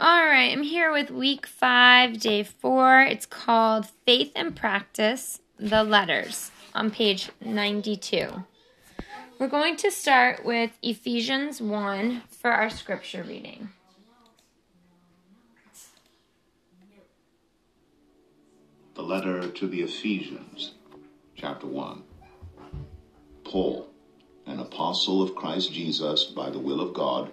All right, I'm here with week five, day four. It's called Faith and Practice The Letters on page 92. We're going to start with Ephesians 1 for our scripture reading. The letter to the Ephesians, chapter 1. Paul, an apostle of Christ Jesus by the will of God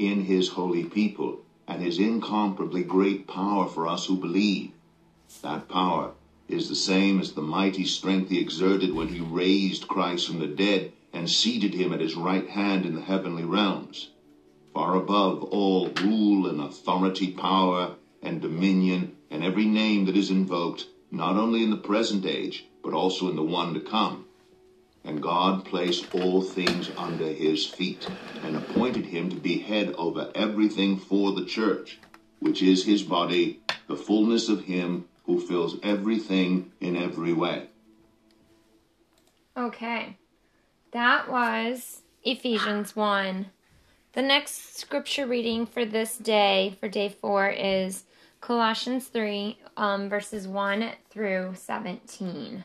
in his holy people and his incomparably great power for us who believe. That power is the same as the mighty strength he exerted when he raised Christ from the dead and seated him at his right hand in the heavenly realms, far above all rule and authority, power and dominion, and every name that is invoked, not only in the present age, but also in the one to come. And God placed all things under his feet, and appointed him to be head over everything for the church, which is his body, the fullness of him who fills everything in every way. Okay, that was Ephesians 1. The next scripture reading for this day, for day four, is Colossians 3, um, verses 1 through 17.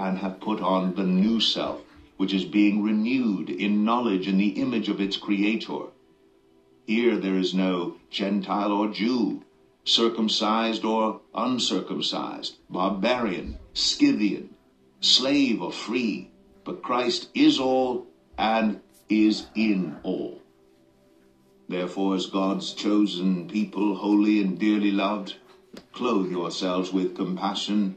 and have put on the new self, which is being renewed in knowledge in the image of its creator. Here there is no Gentile or Jew, circumcised or uncircumcised, barbarian, Scythian, slave or free, but Christ is all and is in all. Therefore, as God's chosen people, holy and dearly loved, clothe yourselves with compassion,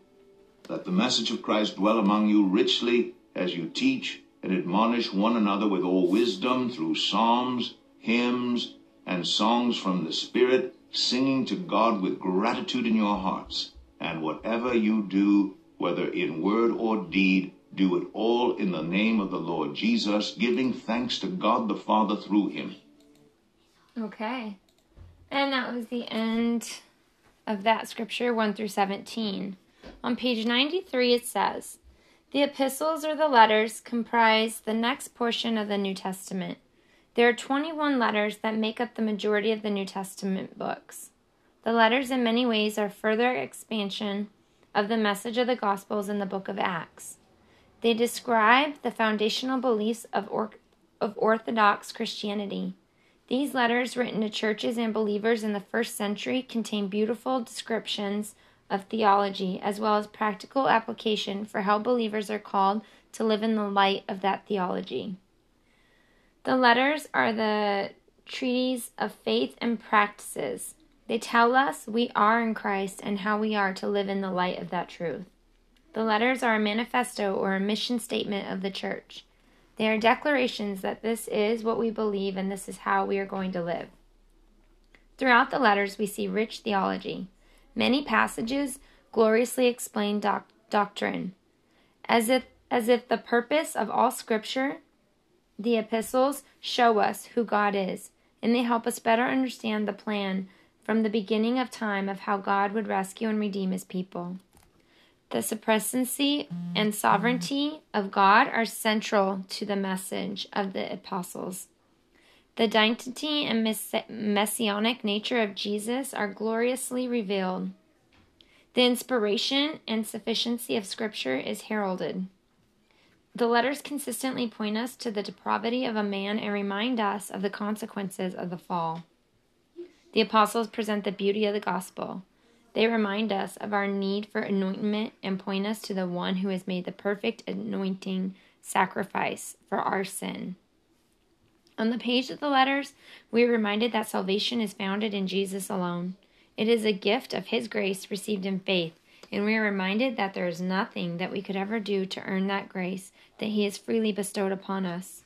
Let the message of Christ dwell among you richly as you teach and admonish one another with all wisdom through psalms, hymns, and songs from the Spirit, singing to God with gratitude in your hearts. And whatever you do, whether in word or deed, do it all in the name of the Lord Jesus, giving thanks to God the Father through him. Okay. And that was the end of that scripture, 1 through 17. On page 93, it says, The epistles or the letters comprise the next portion of the New Testament. There are 21 letters that make up the majority of the New Testament books. The letters, in many ways, are further expansion of the message of the Gospels in the book of Acts. They describe the foundational beliefs of, or- of Orthodox Christianity. These letters, written to churches and believers in the first century, contain beautiful descriptions of theology as well as practical application for how believers are called to live in the light of that theology. The letters are the treaties of faith and practices. They tell us we are in Christ and how we are to live in the light of that truth. The letters are a manifesto or a mission statement of the church. They are declarations that this is what we believe and this is how we are going to live. Throughout the letters, we see rich theology. Many passages gloriously explain doc- doctrine. As if, as if the purpose of all Scripture, the epistles show us who God is, and they help us better understand the plan from the beginning of time of how God would rescue and redeem his people. The supremacy and sovereignty of God are central to the message of the apostles. The identity and messianic nature of Jesus are gloriously revealed. The inspiration and sufficiency of Scripture is heralded. The letters consistently point us to the depravity of a man and remind us of the consequences of the fall. The apostles present the beauty of the gospel. They remind us of our need for anointment and point us to the one who has made the perfect anointing sacrifice for our sin. On the page of the letters, we are reminded that salvation is founded in Jesus alone. It is a gift of His grace received in faith, and we are reminded that there is nothing that we could ever do to earn that grace that He has freely bestowed upon us.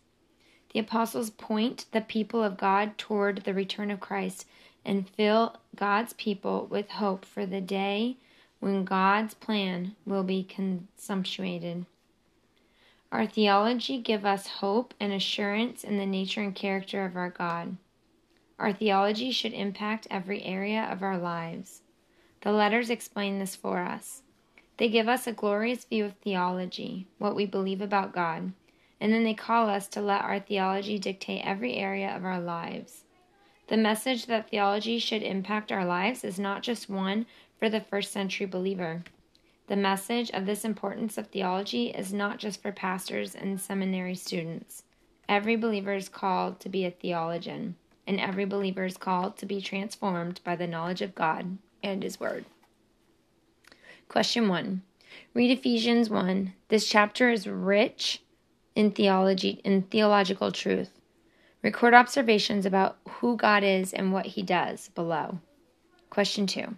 The apostles point the people of God toward the return of Christ and fill God's people with hope for the day when God's plan will be consummated. Our theology give us hope and assurance in the nature and character of our God. Our theology should impact every area of our lives. The letters explain this for us. They give us a glorious view of theology, what we believe about God, and then they call us to let our theology dictate every area of our lives. The message that theology should impact our lives is not just one for the first century believer. The message of this importance of theology is not just for pastors and seminary students. Every believer is called to be a theologian, and every believer is called to be transformed by the knowledge of God and His Word. Question 1. Read Ephesians 1. This chapter is rich in theology in theological truth. Record observations about who God is and what he does below. Question 2.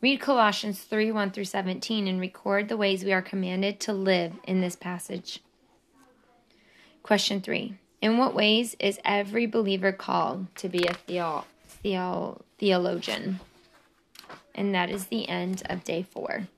Read Colossians 3 1 through 17 and record the ways we are commanded to live in this passage. Question 3. In what ways is every believer called to be a theo- theo- theologian? And that is the end of day four.